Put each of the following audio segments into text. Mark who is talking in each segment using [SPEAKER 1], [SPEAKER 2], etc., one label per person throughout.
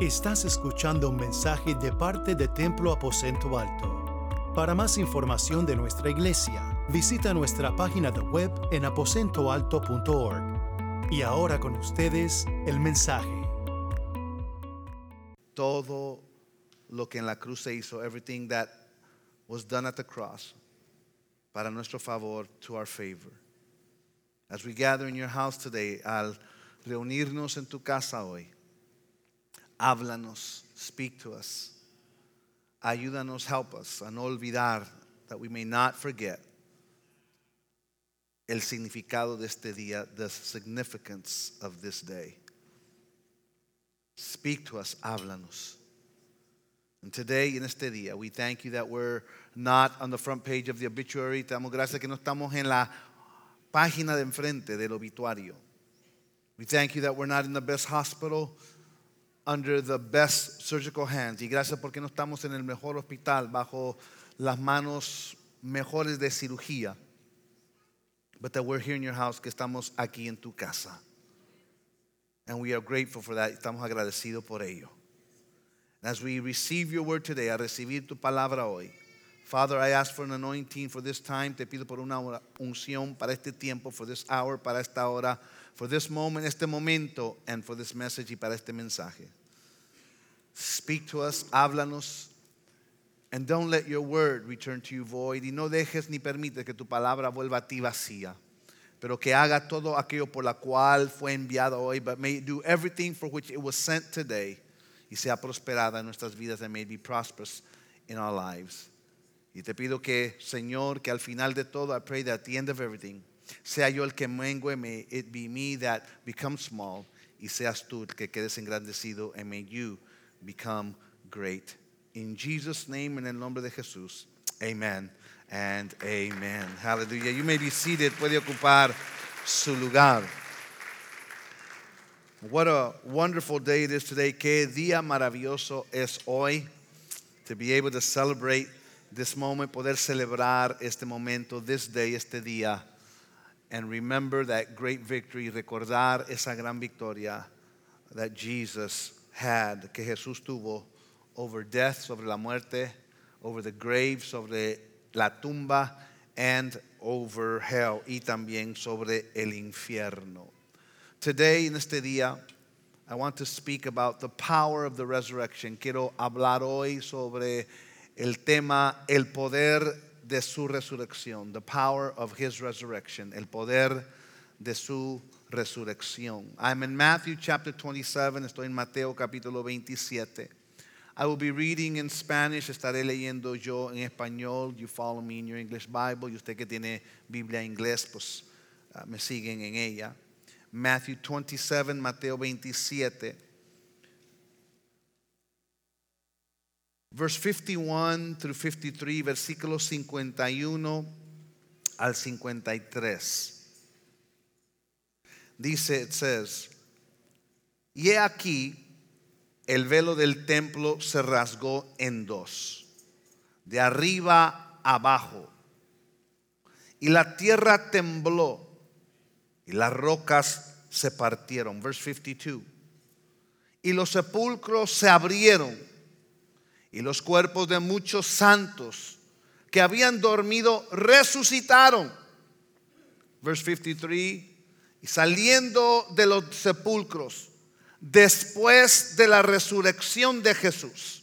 [SPEAKER 1] Estás escuchando un mensaje de parte de Templo Aposento Alto. Para más información de nuestra iglesia, visita nuestra página de web en aposentoalto.org. Y ahora con ustedes el mensaje.
[SPEAKER 2] todo lo que en la cruz se hizo, everything that was done at the cross, para nuestro favor, to our favor. As we gather in your house today, al reunirnos en tu casa hoy, háblanos, speak to us, ayúdanos, help us a no olvidar, that we may not forget el significado de este día, the significance of this day. Speak to us, háblanos. And today, en este día, we thank you that we're not on the front page of the obituary. Te damos gracias que no estamos en la página de enfrente del obituario. We thank you that we're not in the best hospital under the best surgical hands. Y gracias porque no estamos en el mejor hospital bajo las manos mejores de cirugía. But that we're here in your house, que estamos aquí en tu casa. And we are grateful for that. Estamos agradecidos por ello. As we receive your word today, a recibir tu palabra hoy, Father, I ask for an anointing for this time. Te pido por una unción para este tiempo, for this hour, para esta hora, for this moment, este momento, and for this message y para este mensaje. Speak to us, háblanos, and don't let your word return to you void. Y no dejes ni permites que tu palabra vuelva a ti vacía. Pero que haga todo aquello por la cual fue enviado hoy, but may it do everything for which it was sent today. Y sea prosperada en nuestras vidas and may it be prosperous in our lives. Y te pido que, Señor, que al final de todo, I pray that at the end of everything, sea yo el que mengue, may it be me that becomes small, y seas tú el que quedes engrandecido, and may you become great. In Jesus' name, and in el nombre de Jesús, amen and amen. Hallelujah. You may be seated, puede ocupar su lugar. What a wonderful day it is today. Qué día maravilloso es hoy to be able to celebrate this moment, poder celebrar este momento, this day, este día, and remember that great victory, recordar esa gran victoria that Jesus had, que Jesús tuvo over death, sobre la muerte, over the grave, sobre la tumba, and over hell, y también sobre el infierno. Today, en este día, I want to speak about the power of the resurrection. Quiero hablar hoy sobre el tema, el poder de su resurrección, the power of his resurrection, el poder de su resurrección. I'm in Matthew chapter 27, estoy en Mateo capítulo 27. I will be reading in Spanish, estaré leyendo yo en español. You follow me in your English Bible. Y usted que tiene Biblia en inglés, pues uh, me siguen en ella. Matthew 27, Mateo 27. Verse 51 through 53, versículos 51 al 53. Dice, it says, y he aquí, el velo del templo se rasgó en dos, de arriba abajo, y la tierra tembló, y las rocas se partieron. Verse 52. Y los sepulcros se abrieron, y los cuerpos de muchos santos que habían dormido resucitaron. Verse 53. Y saliendo de los sepulcros, después de la resurrección de Jesús,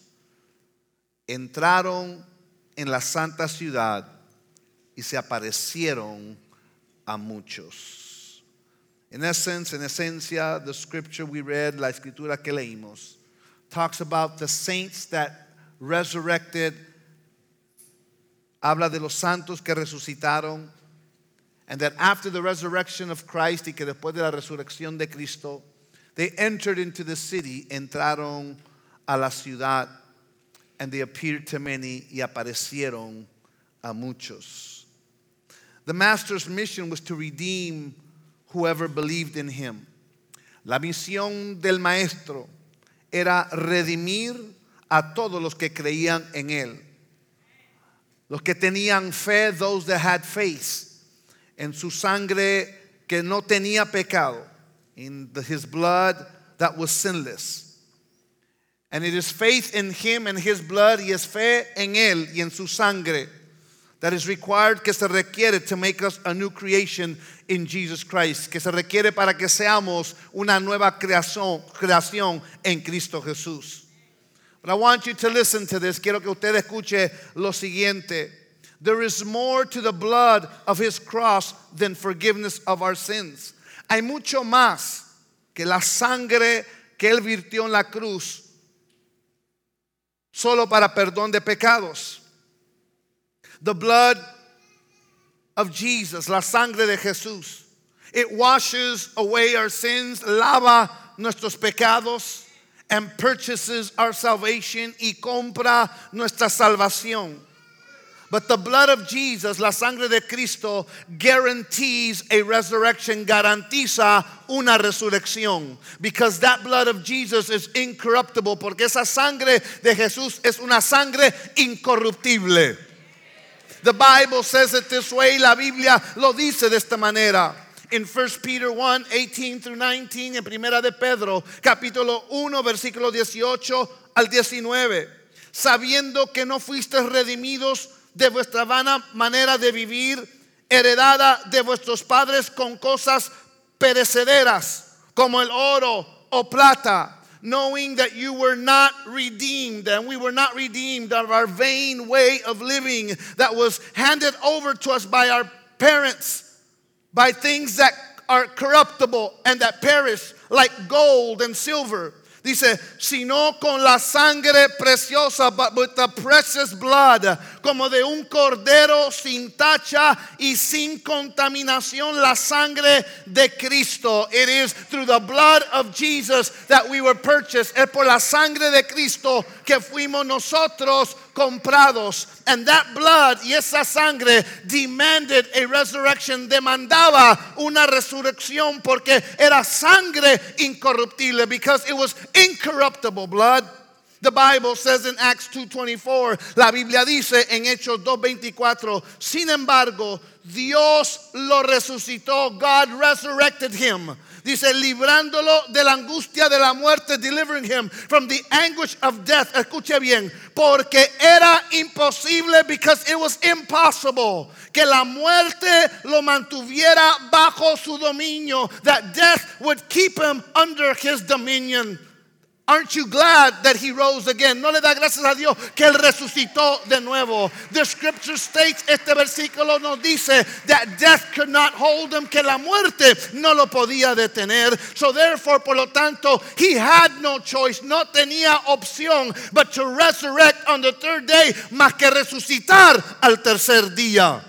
[SPEAKER 2] entraron en la santa ciudad y se aparecieron a muchos. In essence, en esencia, the scripture we read, la escritura que leímos, talks about the saints that resurrected, habla de los santos que resucitaron, and that after the resurrection of Christ y que después de la resurrección de Cristo, they entered into the city, entraron a la ciudad, and they appeared to many y aparecieron a muchos. The master's mission was to redeem whoever believed in him. La misión del maestro era redimir a todos los que creían en él. Los que tenían fe, those that had faith en su sangre que no tenía pecado, in the- his blood that was sinless. And it is faith in him and his blood, y es fe en él y en su sangre that is required, que se requiere to make us a new creation in Jesus Christ, que se requiere para que seamos una nueva creación, creación en Cristo Jesús. But I want you to listen to this. Quiero que usted escuche lo siguiente. There is more to the blood of his cross than forgiveness of our sins. Hay mucho más que la sangre que él virtió en la cruz solo para perdón de pecados. The blood of Jesus, la sangre de Jesús. It washes away our sins, lava nuestros pecados, and purchases our salvation y compra nuestra salvación. But the blood of Jesus, la sangre de Cristo, guarantees a resurrection, garantiza una resurrección. Because that blood of Jesus is incorruptible, porque esa sangre de Jesús es una sangre incorruptible. The Bible says it this way, la Biblia lo dice de esta manera. In 1 Peter 1, 18 through 19, en Primera de Pedro, capítulo 1, versículo 18 al 19. Sabiendo que no fuisteis redimidos de vuestra vana manera de vivir, heredada de vuestros padres con cosas perecederas, como el oro o plata, knowing that you were not redeemed, and we were not redeemed of our vain way of living that was handed over to us by our parents, by things that are corruptible and that perish, like gold and silver Dice, sino con la sangre preciosa, but with the precious blood, como de un cordero sin tacha y sin contaminación, la sangre de Cristo. It is through the blood of Jesus that we were purchased. Es por la sangre de Cristo que fuimos nosotros comprados. And that blood y esa sangre demanded a resurrection, demandaba una resurrección porque era sangre incorruptible because it was incorruptible blood. The Bible says in Acts 2:24, la Biblia dice en Hechos 2:24, sin embargo, Dios lo resucitó, God resurrected him Dice, librándolo de la angustia de la muerte, delivering him from the anguish of death. Escuche bien, porque era imposible, because it was impossible, que la muerte lo mantuviera bajo su dominio, that death would keep him under his dominion. Aren't you glad that he rose again? No le da gracias a Dios que él resucitó de nuevo. The scripture states, este versículo nos dice that death could not hold him, que la muerte no lo podía detener. So therefore, por lo tanto, he had no choice, no tenía opción, but to resurrect on the third day, más que resucitar al tercer día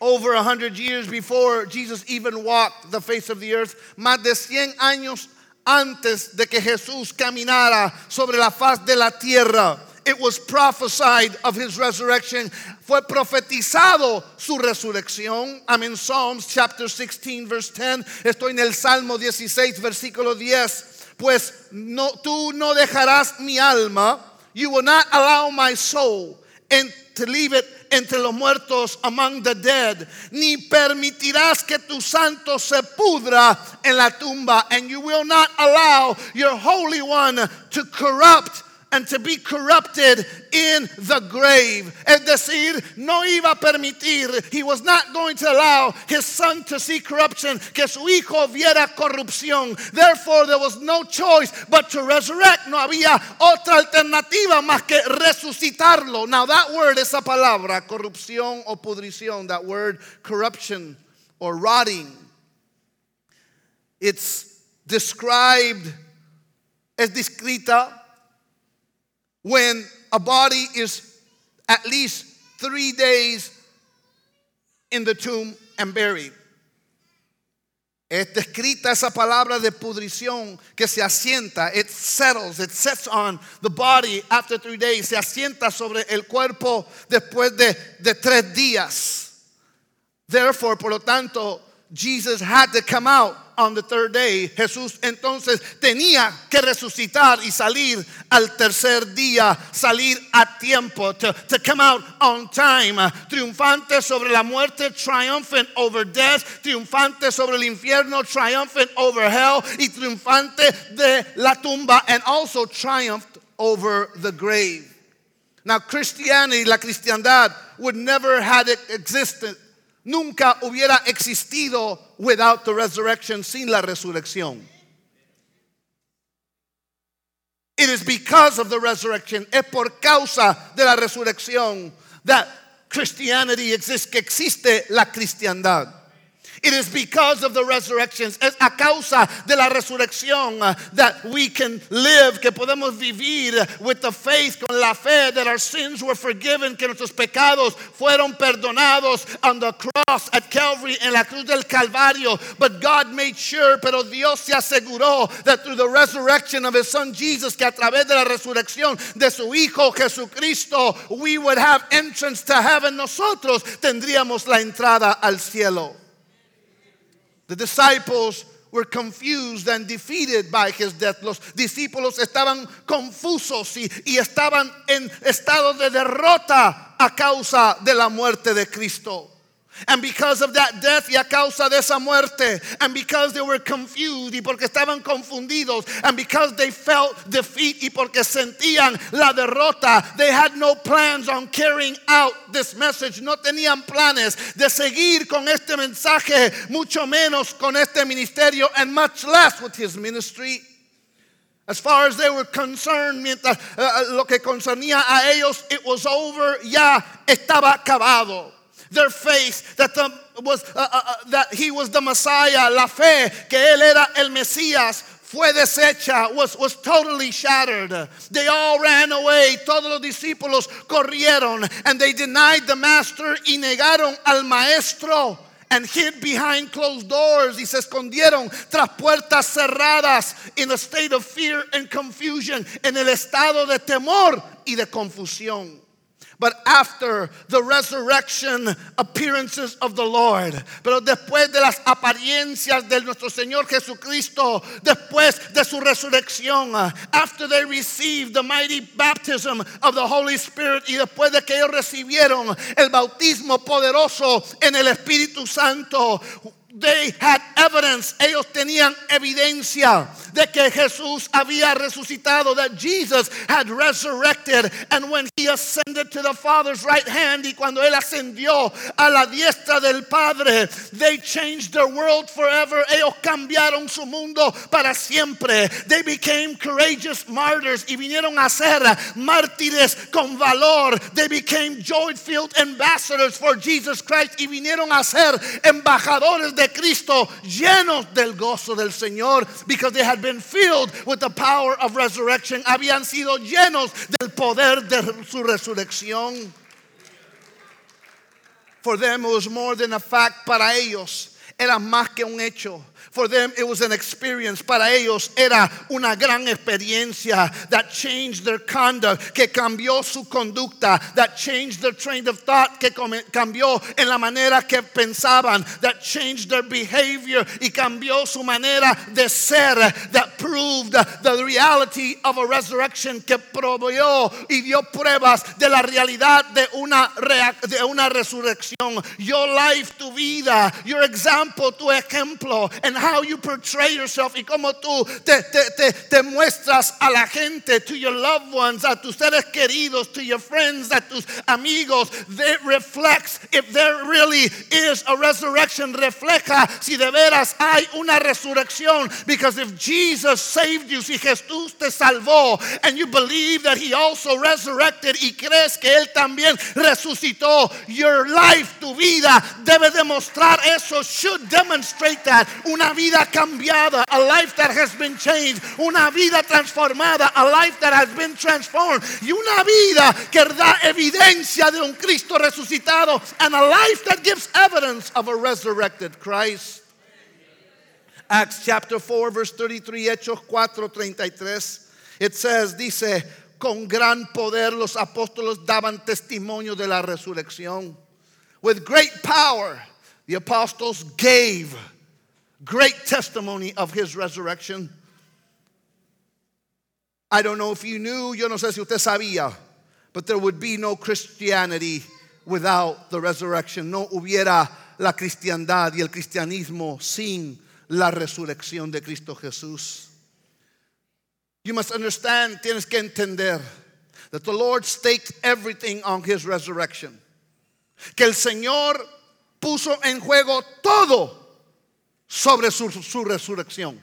[SPEAKER 2] over a hundred years before Jesus even walked the face of the earth, más de cien años antes de que Jesús caminara sobre la faz de la tierra. It was prophesied of his resurrection. Fue profetizado su resurrección. I'm in Psalms chapter 16 verse 10. Estoy en el Salmo 16 versículo 10. Pues no, tú no dejarás mi alma. You will not allow my soul and to leave it entre los muertos among the dead, ni permitirás que tu santo se pudra en la tumba, and you will not allow your holy one to corrupt and to be corrupted in the grave. Es decir, no iba a permitir, he was not going to allow his son to see corruption, que su hijo viera corrupción. Therefore, there was no choice but to resurrect. No había otra alternativa más que resucitarlo. Now, that word, esa palabra, corrupción o pudrición, that word corruption or rotting, it's described, es descrita when a body is at least three days in the tomb and buried. Está escrita esa palabra de pudrición que se asienta, it settles, it sets on the body after three days, se asienta sobre el cuerpo después de, de tres días. Therefore, por lo tanto, Jesus had to come out on the third day. Jesús entonces tenía que resucitar y salir al tercer día, salir a tiempo, to, to come out on time, triunfante sobre la muerte, triumphant over death, triunfante sobre el infierno, triumphant over hell y triunfante de la tumba and also triumphed over the grave. Now, Christianity, la cristiandad, would never have existed, nunca hubiera existido without the resurrection, sin la resurrección. It is because of the resurrection, es por causa de la resurrección that Christianity exists, que existe la cristiandad. It is because of the resurrections, es a causa de la resurrección uh, that we can live, que podemos vivir with the faith, con la fe that our sins were forgiven, que nuestros pecados fueron perdonados on the cross at Calvary, en la cruz del Calvario. But God made sure, pero Dios se aseguró that through the resurrection of His Son Jesus, que a través de la resurrección de su Hijo Jesucristo, we would have entrance to heaven. Nosotros tendríamos la entrada al cielo. The disciples were confused and defeated by his death. Los discípulos estaban confusos y, y estaban en estado de derrota a causa de la muerte de Cristo. And because of that death y a causa de esa muerte, and because they were confused y porque estaban confundidos, and because they felt defeat y porque sentían la derrota, they had no plans on carrying out this message. No tenían planes de seguir con este mensaje, mucho menos con este ministerio, and much less with his ministry. As far as they were concerned, mientras uh, lo que concernía a ellos, it was over, ya estaba acabado their faith that the, was uh, uh, uh, that he was the Messiah, la fe que él era el Mesías fue deshecha, was, was totally shattered. They all ran away, todos los discípulos corrieron, and they denied the master y negaron al maestro. And hid behind closed doors y se escondieron tras puertas cerradas in a state of fear and confusion, en el estado de temor y de confusión. But after the resurrection appearances of the Lord, pero después de las apariencias de nuestro Señor Jesucristo, después de su resurrección, after they received the mighty baptism of the Holy Spirit y después de que ellos recibieron el bautismo poderoso en el Espíritu Santo, they had evidence, ellos tenían evidencia de que Jesús había resucitado, that Jesus had resurrected. And when he ascended to the Father's right hand, y cuando él ascendió a la diestra del Padre, they changed their world forever. Ellos cambiaron su mundo para siempre. They became courageous martyrs y vinieron a ser mártires con valor. They became joy-filled ambassadors for Jesus Christ y vinieron a ser embajadores de Cristo llenos del gozo del Señor because they had been filled with the power of resurrection. Habían sido llenos del poder de su resurrección. For them it was more than a fact para ellos. Era más que un hecho. For them, it was an experience. Para ellos era una gran experiencia that changed their conduct, que cambió su conducta, that changed their train of thought, que cambió en la manera que pensaban, that changed their behavior y cambió su manera de ser, that proved the reality of a resurrection, que proveyó y dio pruebas de la realidad de una, de una resurrección. Your life, tu vida, your example, tu ejemplo, how you portray yourself y cómo tú te, te, te, te muestras a la gente, to your loved ones, a tus seres queridos, to your friends, a tus amigos, that reflects if there really is a resurrection, refleja si de veras hay una resurrección. Because if Jesus saved you, si Jesús te salvó, and you believe that He also resurrected y crees que Él también resucitó, your life, tu vida, debe demostrar eso, should demonstrate that. Una vida cambiada, a life that has been changed, una vida transformada, a life that has been transformed, y una vida que da evidencia de un Cristo resucitado, and a life that gives evidence of a resurrected Christ. Acts chapter 4, verse 33, Hechos 4, 33. It says, dice, con gran poder los apóstoles daban testimonio de la resurrección. With great power, the apostles gave great testimony of his resurrection. I don't know if you knew, yo no sé si usted sabía, but there would be no Christianity without the resurrection. No hubiera la cristiandad y el cristianismo sin la resurrección de Cristo Jesús. You must understand, tienes que entender that the Lord staked everything on his resurrection. Que el Señor puso en juego todo sobre su, su resurrección.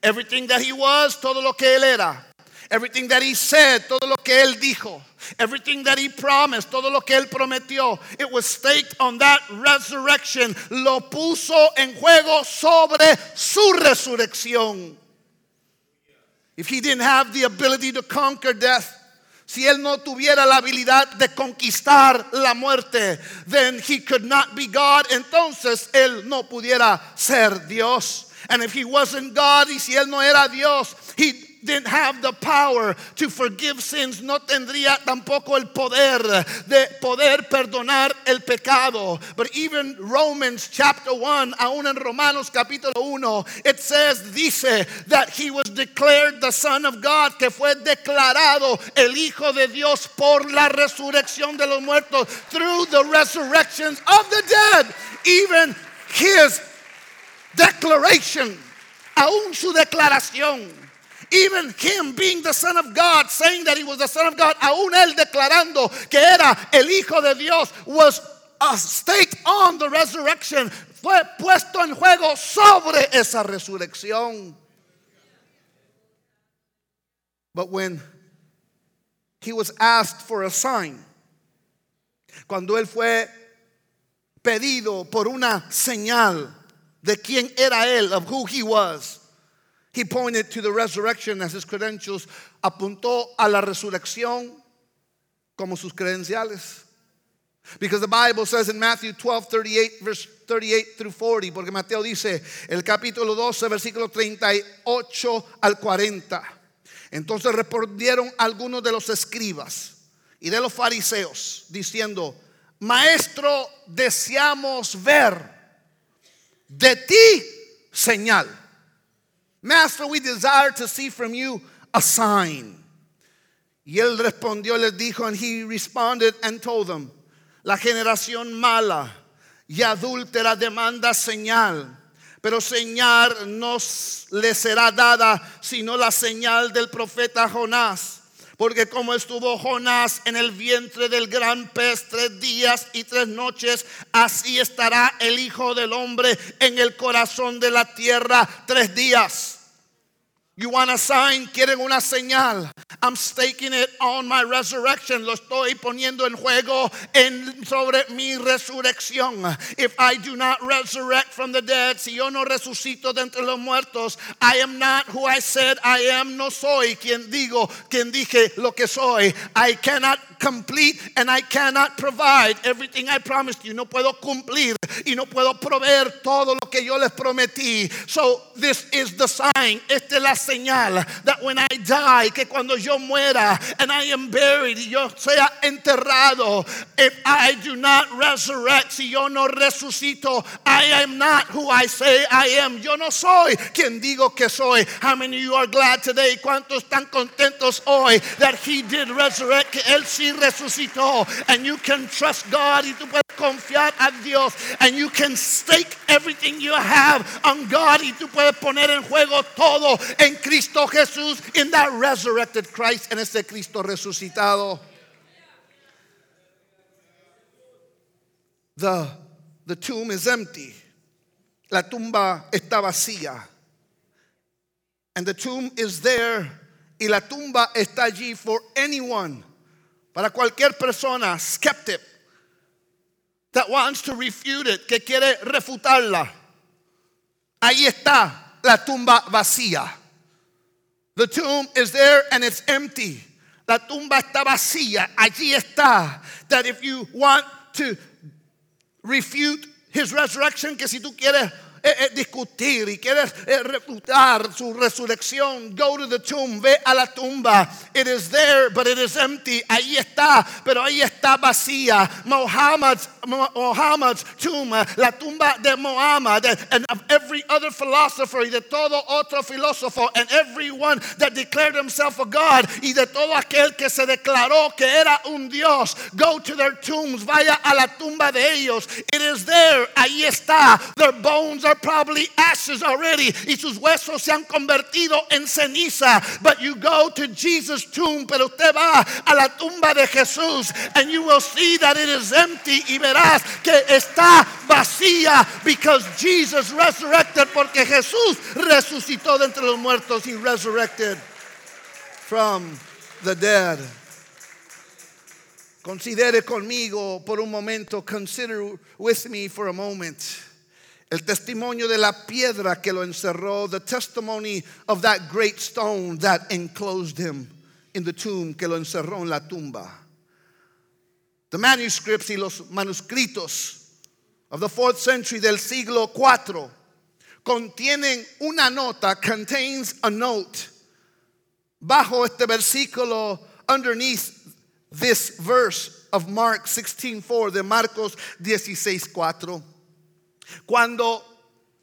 [SPEAKER 2] Everything that he was, todo lo que él era. Everything that he said, todo lo que él dijo. Everything that he promised, todo lo que él prometió. It was staked on that resurrection. Lo puso en juego sobre su resurrección. If he didn't have the ability to conquer death, si él no tuviera la habilidad de conquistar la muerte, then he could not be God. Entonces él no pudiera ser Dios. And if he wasn't God, y si él no era Dios, he didn't have the power to forgive sins, no tendría tampoco el poder de poder perdonar el pecado. But even Romans chapter 1, aún en Romanos capítulo 1, it says, dice that he was declared the Son of God, que fue declarado el Hijo de Dios por la resurrección de los muertos, through the resurrections of the dead. Even his declaration, aún su declaración. Even him being the Son of God, saying that he was the Son of God, aún él declarando que era el Hijo de Dios, was a stake on the resurrection. Fue puesto en juego sobre esa resurrección. But when he was asked for a sign, cuando él fue pedido por una señal de quién era él, of who he was, he pointed to the resurrection as his credentials, apuntó a la resurrección como sus credenciales. Because the Bible says in Matthew 12, 38, verse 38 through 40, porque Mateo dice, el capítulo 12, versículo 38 al 40. Entonces respondieron algunos de los escribas y de los fariseos, diciendo, Maestro, deseamos ver de ti señal. Master, we desire to see from you a sign. Y él respondió, les dijo, and he responded and told them, la generación mala y adúltera demanda señal, pero señal no le será dada sino la señal del profeta Jonás. Porque como estuvo Jonás en el vientre del gran pez tres días y tres noches, así estará el Hijo del Hombre en el corazón de la tierra tres días. You want a sign? Quieren una señal. I'm staking it on my resurrection. Lo estoy poniendo en juego en, sobre mi resurrección. If I do not resurrect from the dead, si yo no resucito de entre los muertos, I am not who I said I am. No soy quien digo, quien dije lo que soy. I cannot complete and I cannot provide everything I promised you. No puedo cumplir y no puedo proveer todo lo que yo les prometí. So this is the sign. Esta es la señal that when I die, que cuando yo muera and I am buried yo sea enterrado, if I do not resurrect, si yo no resucito, I am not who I say I am. Yo no soy quien digo que soy. How many you are glad today? ¿Cuántos están contentos hoy that he did resurrect? Que él sí resucitó. And you can trust God y tú puedes confiar a Dios. And you can stake everything you have on God y tú puedes poner en juego todo en Cristo Jesús, in that resurrected Christ, en ese Cristo resucitado. The, the tomb is empty. La tumba está vacía. And the tomb is there. Y la tumba está allí for anyone. Para cualquier persona, skeptic, that wants to refute it, que quiere refutarla. Ahí está la tumba vacía. The tomb is there and it's empty. La tumba está vacía. Allí está. That if you want to refute his resurrection, que si tú quieres discutir y quieres eh, refutar su resurrección, go to the tomb, ve a la tumba. It is there, but it is empty. Ahí está, pero ahí está vacía. Muhammad's, Muhammad's tomb, la tumba de Muhammad, and of every other philosopher y de todo otro filósofo, and everyone that declared himself a God, y de todo aquel que se declaró que era un Dios. Go to their tombs, vaya a la tumba de ellos. It is there, ahí está. Their bones are probably ashes already, y sus huesos se han convertido en ceniza. But you go to Jesus' tomb, pero usted va a la tumba de Jesús, and you will see that it is empty, y verás que está vacía, because Jesus resurrected, porque Jesús resucitó de entre los muertos. He resurrected from the dead. Considere conmigo por un momento, consider with me for a moment. El testimonio de la piedra que lo encerró, the testimony of that great stone that enclosed him in the tomb, que lo encerró en la tumba. The manuscripts y los manuscritos of the fourth century del siglo IV contienen una nota, contains a note, bajo este versículo, underneath this verse of Mark 16:4 de Marcos 16:4. Cuando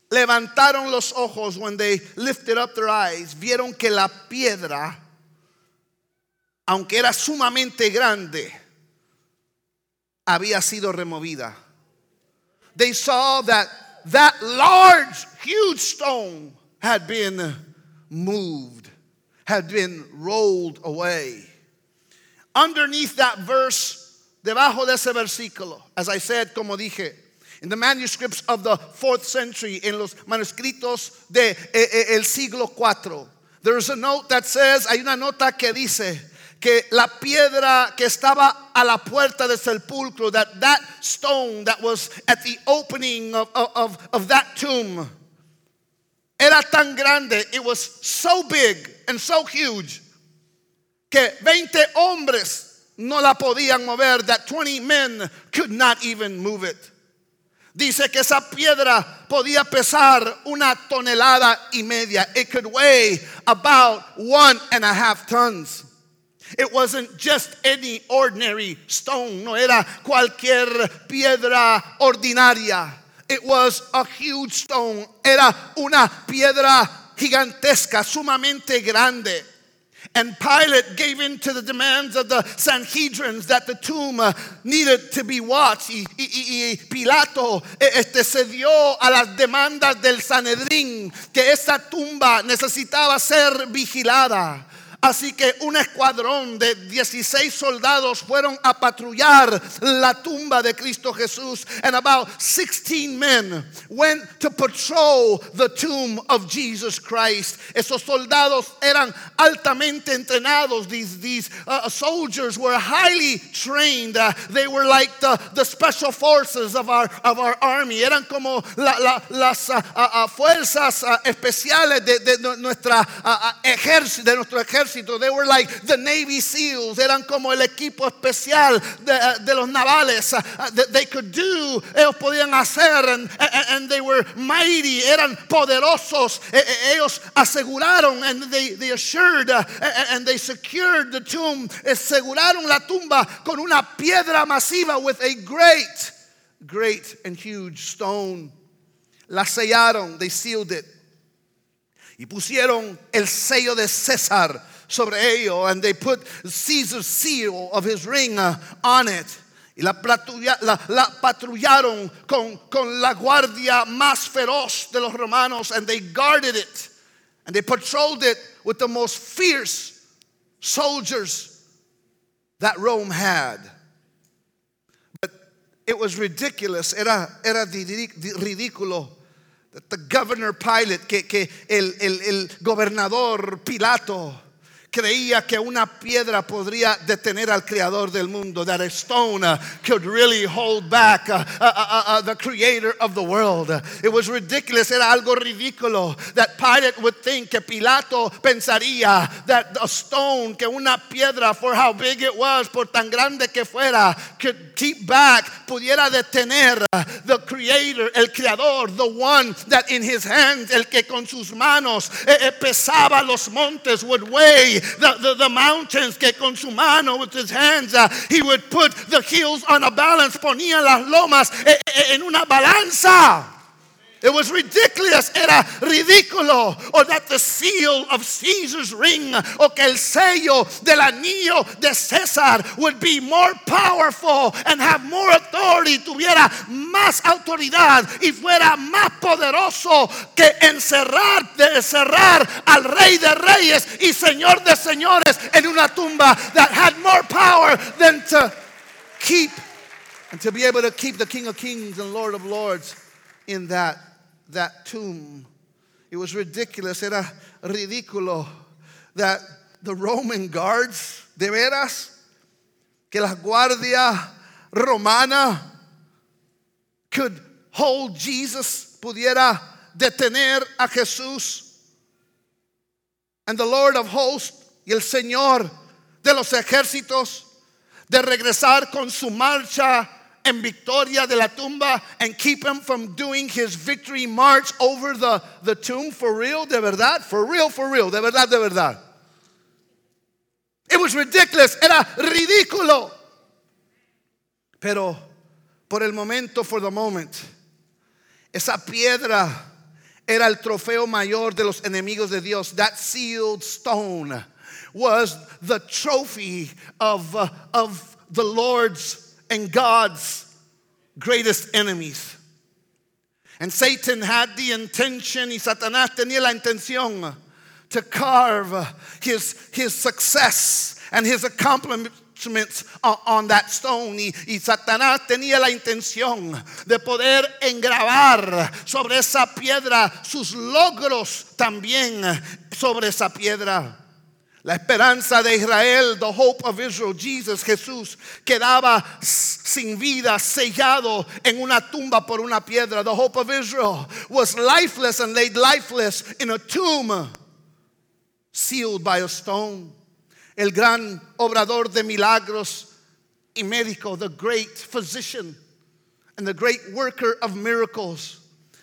[SPEAKER 2] levantaron los ojos, when they lifted up their eyes, vieron que la piedra, aunque era sumamente grande, había sido removida. They saw that that large, huge stone had been moved, had been rolled away. Underneath that verse, debajo de ese versículo, as I said, como dije, in the manuscripts of the fourth century, in los manuscritos de, eh, el siglo IV, there is a note that says, hay una nota que dice que la piedra que estaba a la puerta del sepulcro, that that stone that was at the opening of, of, of that tomb, era tan grande, it was so big and so huge que 20 hombres no la podían mover, that 20 men could not even move it. Dice que esa piedra podía pesar una tonelada y media. It could weigh about one and a half tons. It wasn't just any ordinary stone, no era cualquier piedra ordinaria. It was a huge stone, era una piedra gigantesca, sumamente grande. And Pilate gave in to the demands of the Sanhedrins that the tomb uh, needed to be watched. Y, y, y Pilato este, a las demandas del Sanedrín que esa tumba necesitaba ser vigilada. Así que un escuadrón de 16 soldados fueron a patrullar la tumba de Cristo Jesús. And about 16 men went to patrol the tomb of Jesus Christ. Esos soldados eran altamente entrenados. These, these uh, soldiers were highly trained. Uh, they were like the, the special forces of our, of our army. Eran como la, la, las uh, uh fuerzas uh, especiales de, de nuestra uh, ejército, de nuestro ejército They were like the Navy SEALs. Eran como el equipo especial de, de los navales. Uh, they could do, ellos podían hacer, and, they were mighty. Eran poderosos. E, e, ellos aseguraron, and they, they assured, and they secured the tomb. Aseguraron la tumba con una piedra masiva with a great, great and huge stone. La sellaron, they sealed it. Y pusieron el sello de César sobre ello, and they put Caesar's seal of his ring uh, on it. Y la, la, la patrullaron con, con la guardia más feroz de los romanos, and they guarded it, and they patrolled it with the most fierce soldiers that Rome had. But it was ridiculous, era, era ridículo. The governor Pilate, que, que el, el, el gobernador Pilato, creía que una piedra podría detener al creador del mundo, that a stone uh, could really hold back uh, uh, the creator of the world. It was ridiculous, era algo ridículo that Pilate would think, que Pilato pensaría that a stone, que una piedra, for how big it was, por tan grande que fuera, could keep back, pudiera detener the creator, el creador, the one that in his hands, el que con sus manos eh, eh, pesaba los montes, would weigh the, the, the mountains, que con su mano, with his hands, uh, he would put the hills on a balance, ponía las lomas eh, eh, en una balanza. It was ridiculous, era ridículo. Or that the seal of Caesar's ring, o que el sello del anillo de César would be more powerful and have more authority, tuviera más autoridad y fuera más poderoso que encerrar, de cerrar al rey de reyes y señor de señores en una tumba that had more power than to keep and to be able to keep the King of Kings and Lord of Lords in that, that tomb. It was ridiculous, era ridículo that the Roman guards, de veras, que la guardia romana could hold Jesus, pudiera detener a Jesús. And the Lord of hosts y el Señor de los ejércitos de regresar con su marcha en victoria de la tumba and keep him from doing his victory march over the, the tomb for real, de verdad, for real, for real, de verdad, de verdad. It was ridiculous, era ridículo. Pero por el momento, for the moment, esa piedra era el trofeo mayor de los enemigos de Dios. That sealed stone was the trophy of, uh, of the Lord's and God's greatest enemies. And Satan had the intention, y Satanás tenía la intención to carve his, his success and his accomplishments on, on that stone. Y, y Satanás tenía la intención de poder engravar sobre esa piedra sus logros también sobre esa piedra. La esperanza de Israel, the hope of Israel, Jesus, Jesús, quedaba sin vida, sellado en una tumba por una piedra. The hope of Israel was lifeless and laid lifeless in a tomb, sealed by a stone. El gran obrador de milagros y médico, the great physician and the great worker of miracles,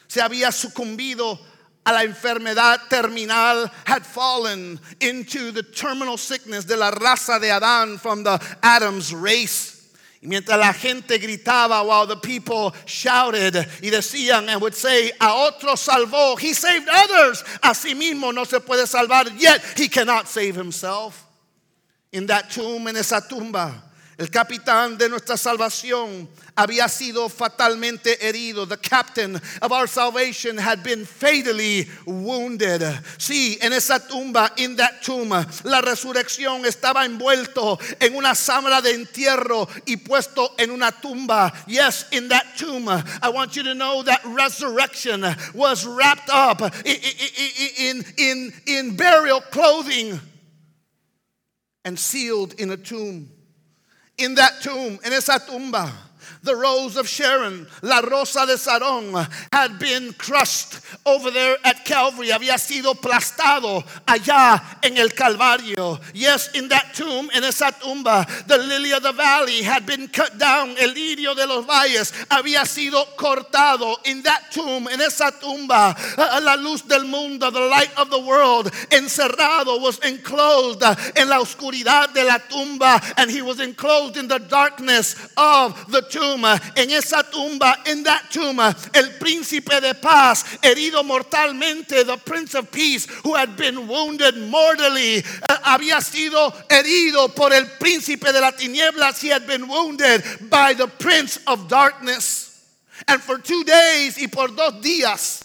[SPEAKER 2] se había sucumbido a la enfermedad terminal had fallen into the terminal sickness de la raza de Adán from the Adam's race. Y mientras la gente gritaba while the people shouted y decían and would say, a otro salvó, he saved others, a sí mismo no se puede salvar, yet he cannot save himself. In that tomb, en esa tumba, el capitán de nuestra salvación había sido fatalmente herido. The captain of our salvation had been fatally wounded. Sí, en esa tumba, in that tomb, la resurrección estaba envuelto en una sábana de entierro y puesto en una tumba. Yes, in that tomb, I want you to know that resurrection was wrapped up in, in, in, in burial clothing and sealed in a tomb. In that tomb, en esa tumba, the rose of Sharon, la rosa de Sarón, had been crushed over there at Calvary, había sido aplastado allá en el Calvario. Yes, in that tomb, en esa tumba, the lily of the valley had been cut down, el lirio de los valles había sido cortado. In that tomb, en esa tumba, la luz del mundo, the light of the world, encerrado, was enclosed en la oscuridad de la tumba, and he was enclosed in the darkness of the tomb. En esa tumba, in that tomb, el príncipe de paz, herido mortalmente, the prince of peace, who had been wounded mortally, uh, había sido herido por el príncipe de la tinieblas. He had been wounded by the prince of darkness. And for two days y por dos días,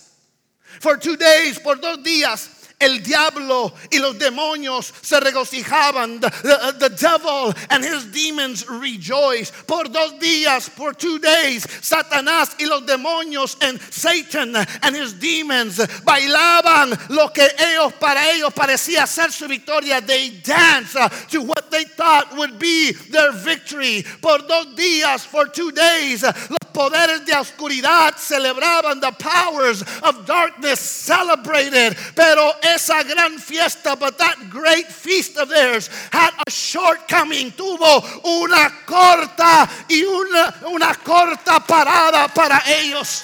[SPEAKER 2] for two days, por dos días, el diablo y los demonios se regocijaban. The, the, the, devil and his demons rejoiced. Por dos días, for two days, Satanás y los demonios and Satan and his demons bailaban lo que ellos para ellos parecía ser su victoria. They danced to what they thought would be their victory. Por dos días, for two days, los poderes de oscuridad celebraban the powers of darkness celebrated. Pero esa gran fiesta, but that great feast of theirs had a shortcoming. Tuvo una corta y una, una corta parada para ellos.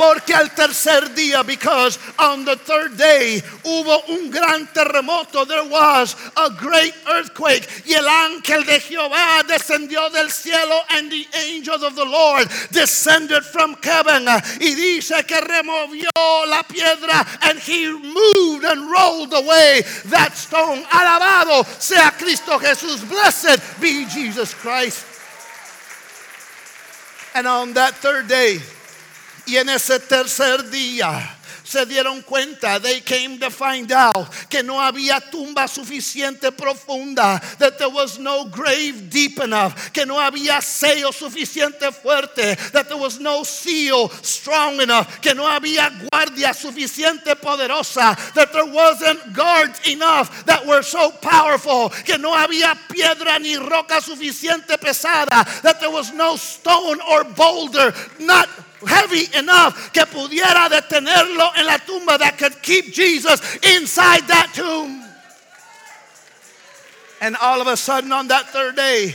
[SPEAKER 2] Porque al tercer día, because on the third day hubo un gran terremoto, there was a great earthquake. Y el ángel de Jehová descendió del cielo, and the angels of the Lord descended from heaven. Y dice que removió la piedra, and he moved and rolled away that stone. Alabado sea Cristo Jesús. Blessed be Jesus Christ. And on that third day, y en ese tercer día se dieron cuenta, they came to find out que no había tumba suficiente profunda, that there was no grave deep enough, que no había sello suficiente fuerte, that there was no seal strong enough, que no había guardia suficiente poderosa, that there wasn't guards enough that were so powerful, que no había piedra ni roca suficiente pesada, that there was no stone or boulder not heavy enough que pudiera detenerlo en la tumba that could keep Jesus inside that tomb. And all of a sudden on that third day,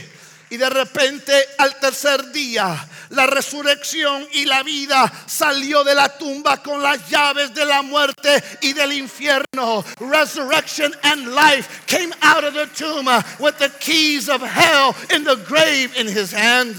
[SPEAKER 2] y de repente al tercer día, la resurrección y la vida salió de la tumba con las llaves de la muerte y del infierno. Resurrection and life came out of the tomb with the keys of hell in the grave in his hand.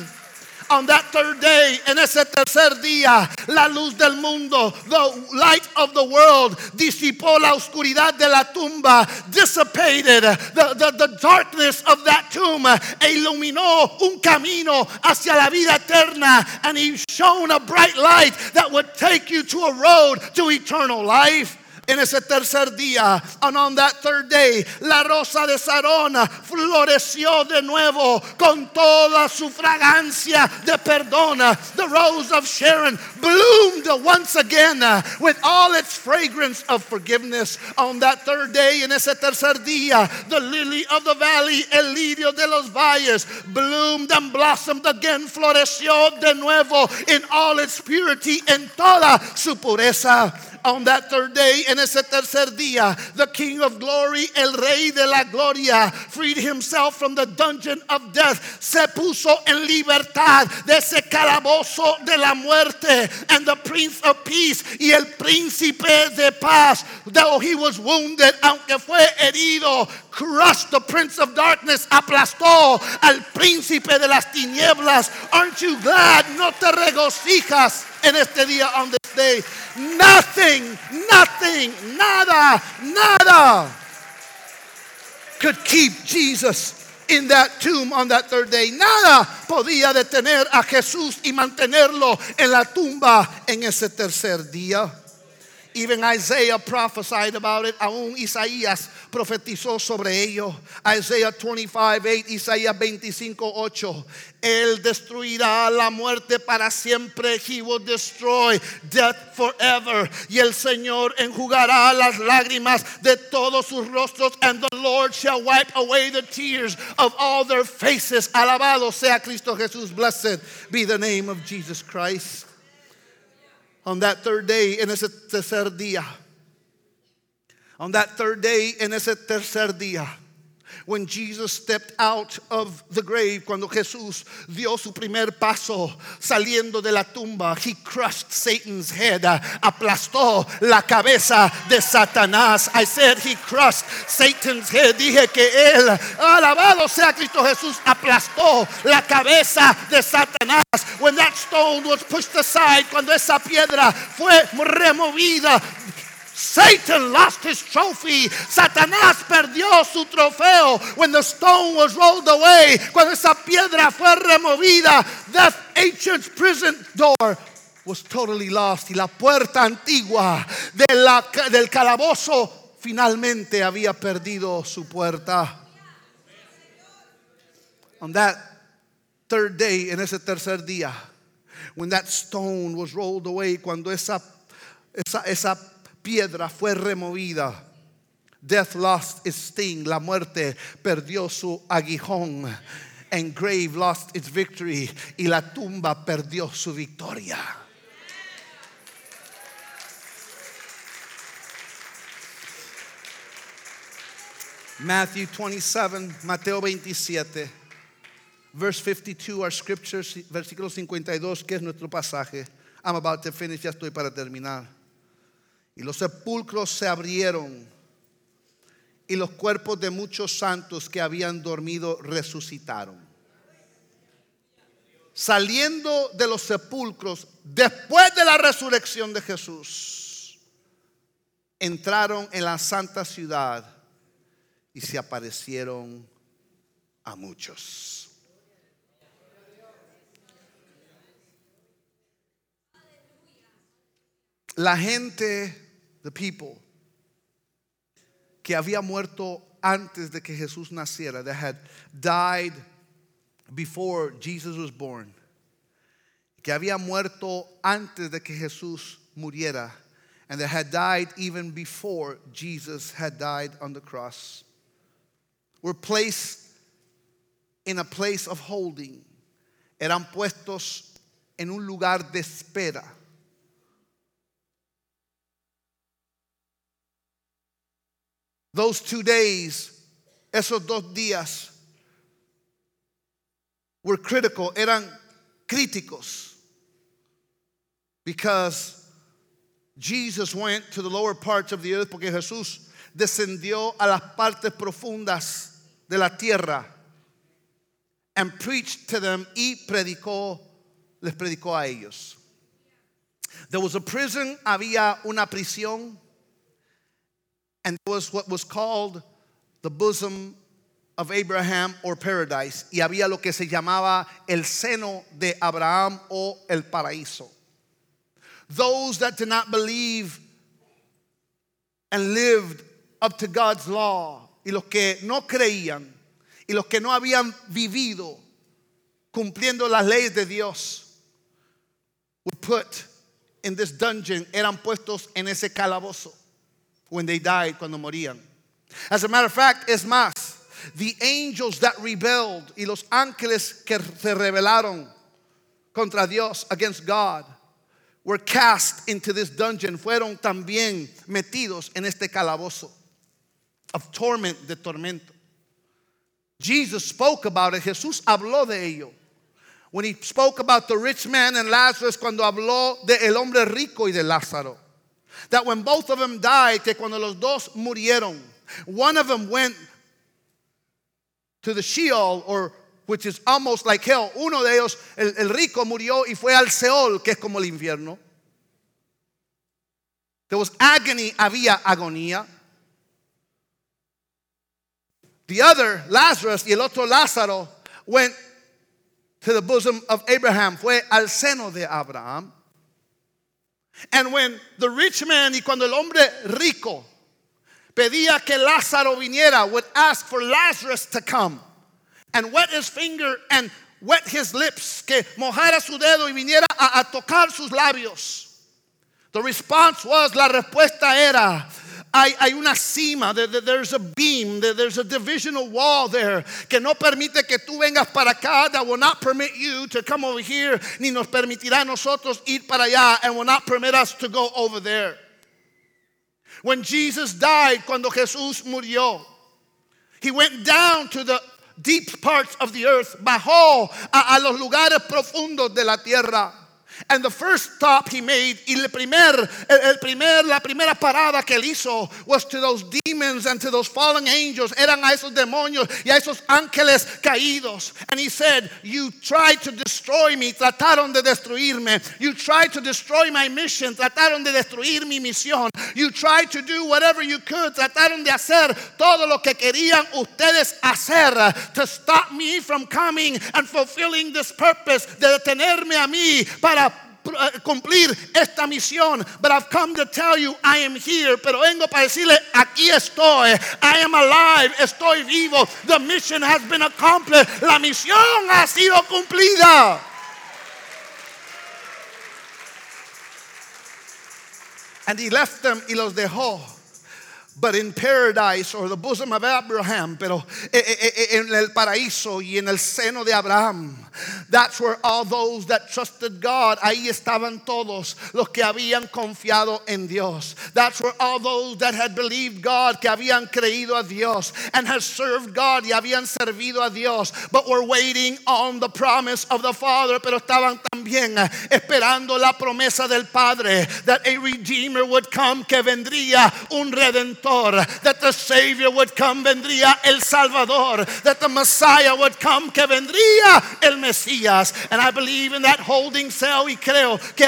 [SPEAKER 2] On that third day, en ese tercer día, la luz del mundo, the light of the world, disipó la oscuridad de la tumba, dissipated the, the, the darkness of that tomb, e iluminó un camino hacia la vida eterna, and he shone a bright light that would take you to a road to eternal life. En ese tercer día, and on that third day, la rosa de Sarona floreció de nuevo con toda su fragancia de perdón. The rose of Sharon bloomed once again with all its fragrance of forgiveness. On that third day, en ese tercer día, the lily of the valley, el lirio de los valles, bloomed and blossomed again, floreció de nuevo in all its purity, en toda su pureza. On that third day, en ese tercer día, the King of glory, el Rey de la Gloria, freed himself from the dungeon of death. Se puso en libertad de ese calabozo de la muerte. And the Prince of Peace y el Príncipe de Paz, though he was wounded, aunque fue herido, crushed the Prince of Darkness, aplastó al Príncipe de las Tinieblas. Aren't you glad? No te regocijas en este día on this day. Nothing, nothing, nada, nada could keep Jesus in that tomb on that third day. Nada podía detener a Jesús y mantenerlo en la tumba en ese tercer día. Even Isaiah prophesied about it. Aún Isaías profetizó sobre ello. Isaiah 25, 8, Isaías 25, 8. Él destruirá la muerte para siempre. He will destroy death forever. Y el Señor enjugará las lágrimas de todos sus rostros. And the Lord shall wipe away the tears of all their faces. Alabado sea Cristo Jesús. Blessed be the name of Jesus Christ. On that third day, en ese tercer día. On that third day, en ese tercer día. When Jesus stepped out of the grave, cuando Jesús dio su primer paso saliendo de la tumba, he crushed Satan's head, aplastó la cabeza de Satanás. I said he crushed Satan's head. Dije que él, alabado sea Cristo Jesús, aplastó la cabeza de Satanás. When that stone was pushed aside, cuando esa piedra fue removida, Satan lost his trophy. Satanás perdió su trofeo. When the stone was rolled away, cuando esa piedra fue removida, that ancient prison door was totally lost y la puerta antigua de la- del calabozo finalmente había perdido su puerta. On that third day, en ese tercer día, when that stone was rolled away, cuando esa, esa, esa piedra fue removida, death lost its sting, la muerte perdió su aguijón, and grave lost its victory, y la tumba perdió su victoria. Matthew 27, Mateo 27, verse 52, our scriptures, versículo 52, que es nuestro pasaje. I'm about to finish, ya estoy para terminar. Y los sepulcros se abrieron y los cuerpos de muchos santos que habían dormido resucitaron. Saliendo de los sepulcros después de la resurrección de Jesús, entraron en la santa ciudad y se aparecieron a muchos. La gente, the people, que había muerto antes de que Jesús naciera, that had died before Jesus was born, que había muerto antes de que Jesús muriera, and that had died even before Jesus had died on the cross, were placed in a place of holding, eran puestos en un lugar de espera. Those two days, esos dos días, were critical, eran críticos, because Jesus went to the lower parts of the earth, porque Jesús descendió a las partes profundas de la tierra and preached to them y predicó, les predicó a ellos. There was a prison, había una prisión, and there was what was called the bosom of Abraham or paradise, y había lo que se llamaba el seno de Abraham o el paraíso. Those that did not believe and lived up to God's law, y los que no creían, y los que no habían vivido cumpliendo las leyes de Dios, were put in this dungeon, eran puestos en ese calabozo when they died, cuando morían. As a matter of fact, es más, the angels that rebelled y los ángeles que se rebelaron contra Dios, against God, were cast into this dungeon, fueron también metidos en este calabozo of torment, de tormento. Jesus spoke about it, Jesús habló de ello. When he spoke about the rich man and Lazarus, cuando habló de el hombre rico y de Lázaro. That when both of them died, que cuando los dos murieron, one of them went to the Sheol, or which is almost like hell. Uno de ellos, el, el rico, murió y fue al Seol, que es como el infierno. There was agony, había agonía. The other, Lazarus, y el otro Lázaro, went to the bosom of Abraham, fue al seno de Abraham. And when the rich man y cuando el hombre rico pedía que Lázaro viniera, would ask for Lazarus to come and wet his finger and wet his lips, que mojara su dedo y viniera a, a tocar sus labios. The response was, la respuesta era, hay, hay una sima, there- there's a beam, there- there's a divisional wall there que no permite que tú vengas para acá, that will not permit you to come over here, ni nos permitirá a nosotros ir para allá, and will not permit us to go over there. When Jesus died, cuando Jesús murió, he went down to the deep parts of the earth, bajó a, a los lugares profundos de la tierra. And the first stop he made, el primer, el, primer, la primera parada que él hizo was to those demons and to those fallen angels. Eran a esos demonios y a esos ángeles caídos. And he said, You tried to destroy me, trataron de destruirme. You tried to destroy my mission, trataron de destruir mi misión. You tried to do whatever you could, trataron de hacer todo lo que querían ustedes hacer to stop me from coming and fulfilling this purpose, de detenerme a mí para Eh, cumplir esta misión. But I've come to tell you I am here. Pero vengo para decirle, aquí estoy. I am alive. Estoy vivo. The mission has been accomplished. La misión ha sido cumplida. And he left them y los dejó. But in paradise or the bosom of Abraham, pero eh, eh, eh, en el paraíso y en el seno de Abraham, that's where all those that trusted God, ahí estaban todos los que habían confiado en Dios. That's where all those that had believed God, que habían creído a Dios and had served God y habían servido a Dios, but were waiting on the promise of the Father, pero estaban también esperando la promesa del Padre that a redeemer would come, que vendría un redentor that the Savior would come, vendría el Salvador, that the Messiah would come, que vendría el Mesías. And I believe in that holding cell, y creo que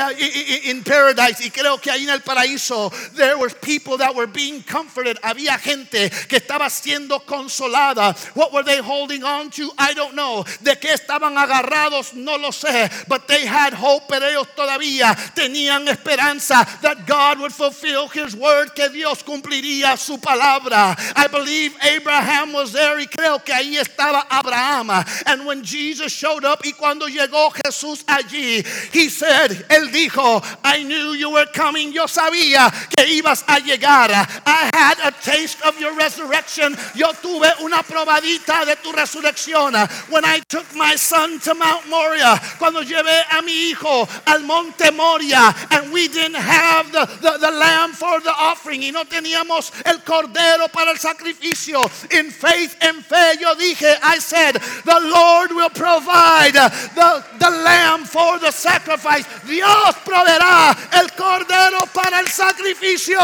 [SPEAKER 2] in paradise, y creo que ahí en el paraíso, there were people that were being comforted. Había gente que estaba siendo consolada. What were they holding on to? I don't know. De qué estaban agarrados, no lo sé. But they had hope, pero ellos todavía tenían esperanza that God would fulfill His word, que Dios cumpliría su palabra. I believe Abraham was there y creo que ahí estaba Abraham. And when Jesus showed up y cuando llegó Jesús allí, he said, él dijo, I knew you were coming. Yo sabía que ibas a llegar. I had a taste of your resurrection. Yo tuve una probadita de tu resurrección. When I took my son to Mount Moriah, cuando llevé a mi hijo al monte Moria, and we didn't have the, the, the lamb for the offering y no teníamos el cordero para el sacrificio. In faith, en fe, yo dije, I said, the Lord will provide the, the lamb for the sacrifice. Dios proveerá el cordero para el sacrificio.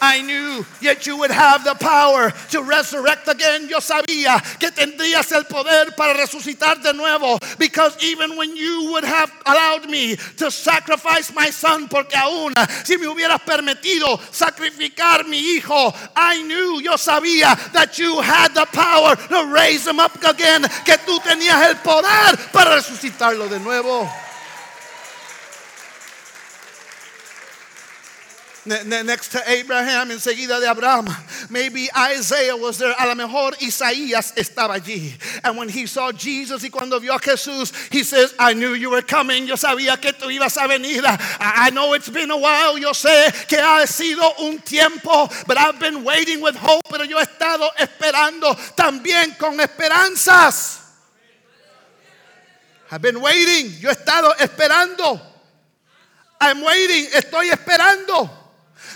[SPEAKER 2] I knew yet you would have the power to resurrect again. Yo sabía que tendrías el poder para resucitar de nuevo. Because even when you would have allowed me to sacrifice my son, porque aún si me hubieras permitido sacrificar mi hijo, I knew, yo sabía that you had the power to raise him up again, que tú tenías el poder para resucitarlo de nuevo. Next to Abraham, enseguida de Abraham. Maybe Isaiah was there. A lo mejor Isaías estaba allí. And when he saw Jesus y cuando vio a Jesús, he says, I knew you were coming. Yo sabía que tú ibas a venir. I know it's been a while. Yo sé que ha sido un tiempo, but I've been waiting with hope. Pero yo he estado esperando también con esperanzas. I've been waiting. Yo he estado esperando. I'm waiting. Estoy esperando.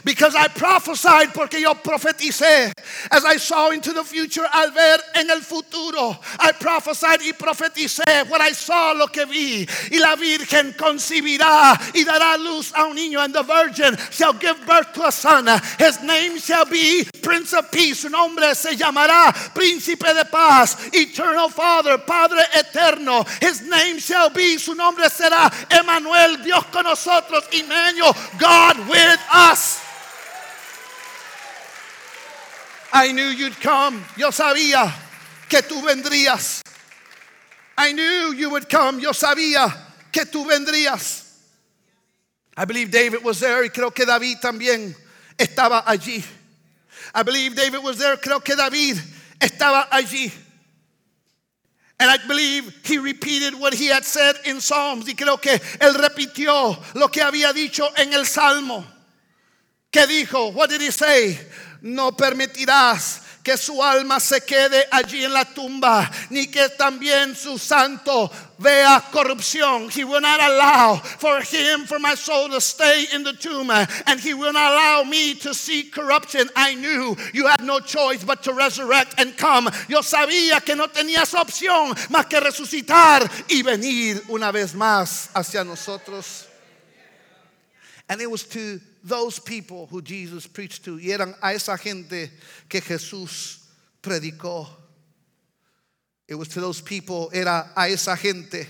[SPEAKER 2] Because I prophesied, porque yo profeticé. As I saw into the future, al ver en el futuro, I prophesied y profeticé. What I saw, lo que vi. Y la Virgen concebirá y dará luz a un niño. And the Virgin shall give birth to a son. His name shall be Prince of Peace. Su nombre se llamará Príncipe de Paz. Eternal Father, Padre eterno. His name shall be. Su nombre será Emmanuel, Dios con nosotros. Emmanuel, God with us. I knew you'd come. Yo sabía que tú vendrías. I knew you would come. Yo sabía que tú vendrías. I believe David was there y creo que David también estaba allí. I believe David was there. Creo que David estaba allí. And I believe he repeated what he had said in Psalms. Y creo que él repitió lo que había dicho en el Salmo. ¿Qué dijo? What did he say? no permitirás que su alma se quede allí en la tumba, ni que también su santo vea corrupción. He will not allow for him, for my soul to stay in the tomb, and he will not allow me to see corruption. I knew you had no choice but to resurrect and come. Yo sabía que no tenías opción más que resucitar y venir una vez más hacia nosotros. And it was to those people who Jesus preached to. Y eran a esa gente que Jesús predicó. It was to those people, era a esa gente.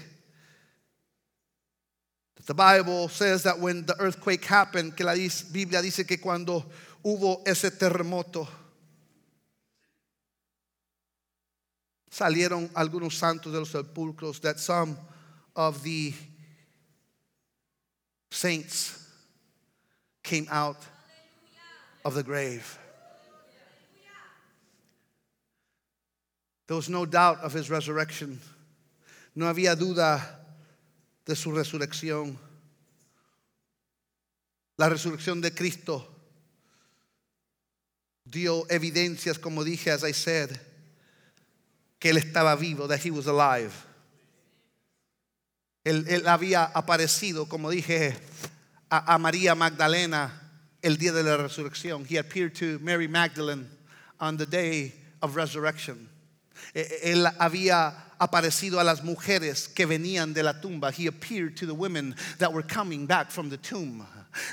[SPEAKER 2] The Bible says that when the earthquake happened, que la Biblia dice que cuando hubo ese terremoto, salieron algunos santos de los sepulcros, that some of the saints came out of the grave. There was no doubt of his resurrection. No había duda de su resurrección. La resurrección de Cristo dio evidencias, como dije, as I said, que él estaba vivo, that he was alive. Él, él había aparecido, como dije, a, a María Magdalena el día de la resurrección. He appeared to Mary Magdalene on the day of resurrection. Él había aparecido a las mujeres que venían de la tumba. He appeared to the women that were coming back from the tomb.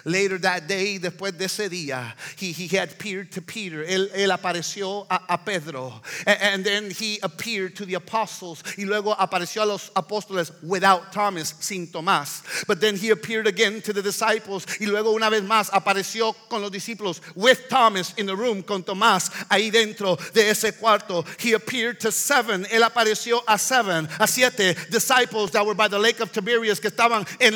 [SPEAKER 2] Later that day, después de ese día, he, he had appeared to Peter. Él, él apareció a, a Pedro. A- And then he appeared to the apostles. Y luego apareció a los apóstoles without Thomas, sin Tomás. But then he appeared again to the disciples. Y luego una vez más apareció con los discípulos with Thomas in the room, con Tomás ahí dentro de ese cuarto. He appeared to seven. Él apareció a seven, a siete disciples that were by the lake of Tiberias, que estaban en,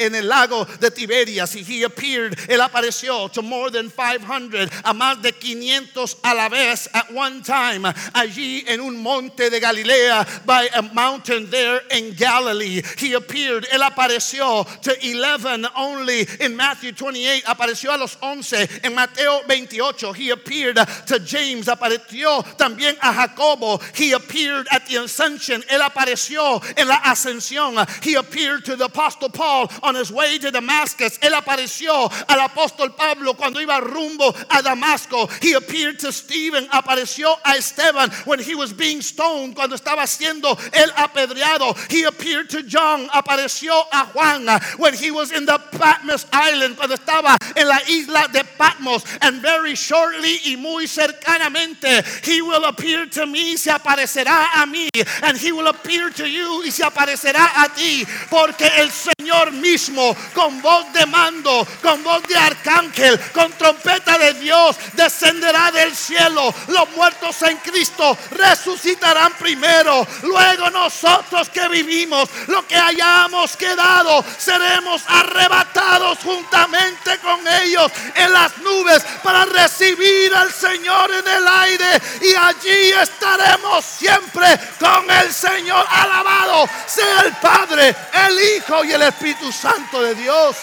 [SPEAKER 2] en el lago de Tiberias. Y he appeared, él apareció to more than 500, a más de 500 a la vez at one time, allí en un monte de Galilea, by a mountain there in Galilee. He appeared, él apareció to 11 only in Matthew 28, apareció a los 11 en Mateo 28. He appeared to James, apareció también a Jacobo. He appeared at the ascension, él apareció en la ascensión. He appeared to the apostle Paul on his way to Damascus. Él apareció al apóstol Pablo cuando iba rumbo a Damasco. He appeared to Stephen, apareció a Esteban when he was being stoned, cuando estaba siendo el apedreado. He appeared to John, apareció a Juan when he was in the Patmos Island, cuando estaba en la isla de Patmos. And very shortly y muy cercanamente, he will appear to me, se aparecerá a mí. And he will appear to you y se aparecerá a ti. Porque el Señor mismo, con voz de mando, con voz de arcángel, con trompeta de Dios, descenderá del cielo. Los muertos en Cristo resucitarán primero. Luego nosotros que vivimos, lo que hayamos quedado, seremos arrebatados juntamente con ellos en las nubes para recibir al Señor en el aire. Y allí estaremos siempre con el Señor. Alabado sea el Padre, el Hijo y el Espíritu Santo de Dios.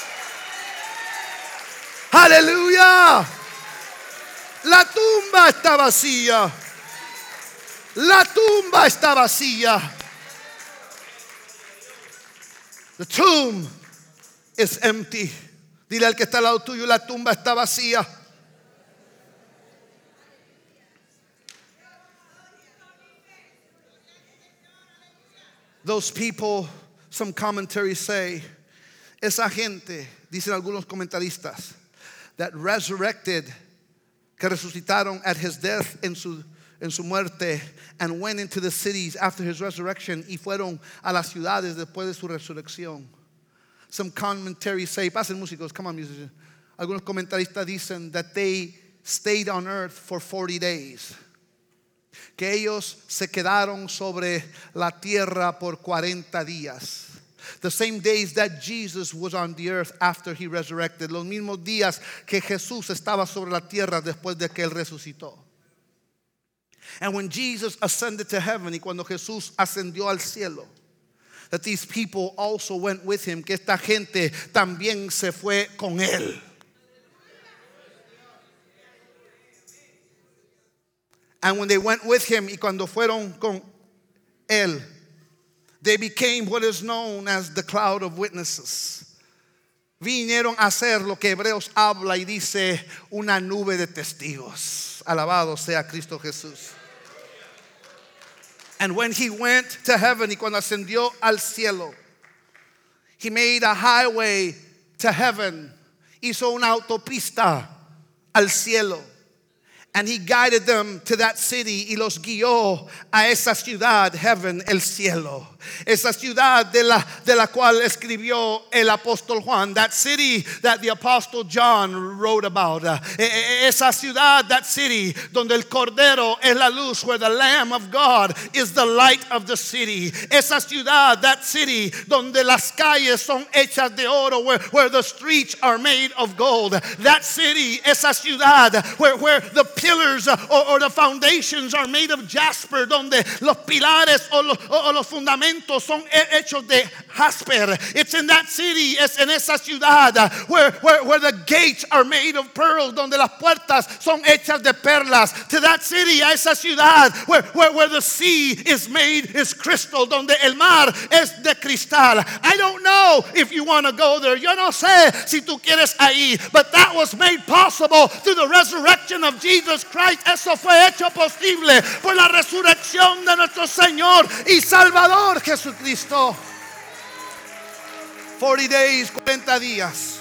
[SPEAKER 2] Aleluya. La tumba está vacía. La tumba está vacía. The tomb is empty. Dile al que está al lado tuyo, la tumba está vacía. Those people, some commentaries say, esa gente, dicen algunos comentaristas, that resurrected, que resucitaron at his death en su, en su muerte, and went into the cities after his resurrection, y fueron a las ciudades después de su resurrección. Some commentaries say, pasen músicos, come on musicians. Algunos comentaristas dicen that they stayed on earth for 40 days. Que ellos se quedaron sobre la tierra por 40 días. The same days that Jesus was on the earth after he resurrected. Los mismos días que Jesús estaba sobre la tierra después de que él resucitó. And when Jesus ascended to heaven y cuando Jesús ascendió al cielo, that these people also went with him, que esta gente también se fue con él. And when they went with him y cuando fueron con él, they became what is known as the cloud of witnesses. Vinieron a ser lo que Hebreos habla y dice una nube de testigos. Alabado sea Cristo Jesús. And when he went to heaven y cuando ascendió al cielo, he made a highway to heaven. Hizo una autopista al cielo. And he guided them to that city y los guió a esa ciudad, heaven, el cielo. Esa ciudad de la, de la cual escribió el apóstol Juan. That city that the apostle John wrote about. Esa ciudad, that city, donde el cordero es la luz, where the lamb of God is the light of the city. Esa ciudad, that city, donde las calles son hechas de oro, where, where the streets are made of gold. That city, esa ciudad, where, where the pillars or, or the foundations are made of jasper, donde los pilares o los, o los fundamentos son hechos de jasper. It's in that city, es en esa ciudad, uh, where, where, where the gates are made of pearls, donde las puertas son hechas de perlas. To that city, a esa ciudad, where, where, where the sea is made, is crystal, donde el mar es de cristal. I don't know if you want to go there. Yo no sé si tú quieres ahí, but that was made possible through the resurrection of Jesus Christ. Eso fue hecho posible por la resurrección de nuestro Señor y Salvador Jesucristo. 40 days, 40 días.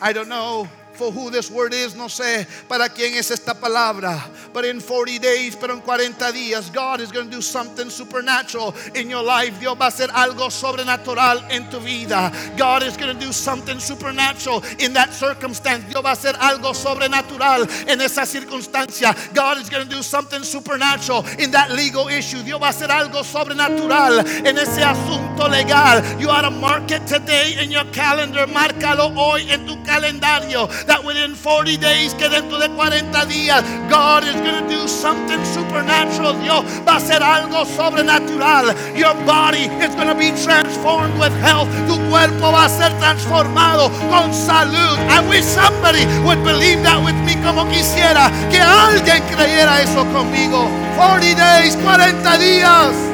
[SPEAKER 2] I don't know who this word is, no sé para quién es esta palabra. But in 40 days, pero en 40 días, God is going to do something supernatural in your life. Dios va a hacer algo sobrenatural en tu vida. God is going to do something supernatural in that circumstance. Dios va a hacer algo sobrenatural en esa circunstancia. God is going to do something supernatural in that legal issue. Dios va a hacer algo sobrenatural en ese asunto legal. You ought to mark it today in your calendar. Márcalo hoy en tu calendario that within 40 days, que dentro de 40 días, God is going to do something supernatural. Dios va a hacer algo sobrenatural. Your body is going to be transformed with health. Tu cuerpo va a ser transformado con salud. I wish somebody would believe that with me como quisiera que alguien creyera eso conmigo. 40 days, 40 días.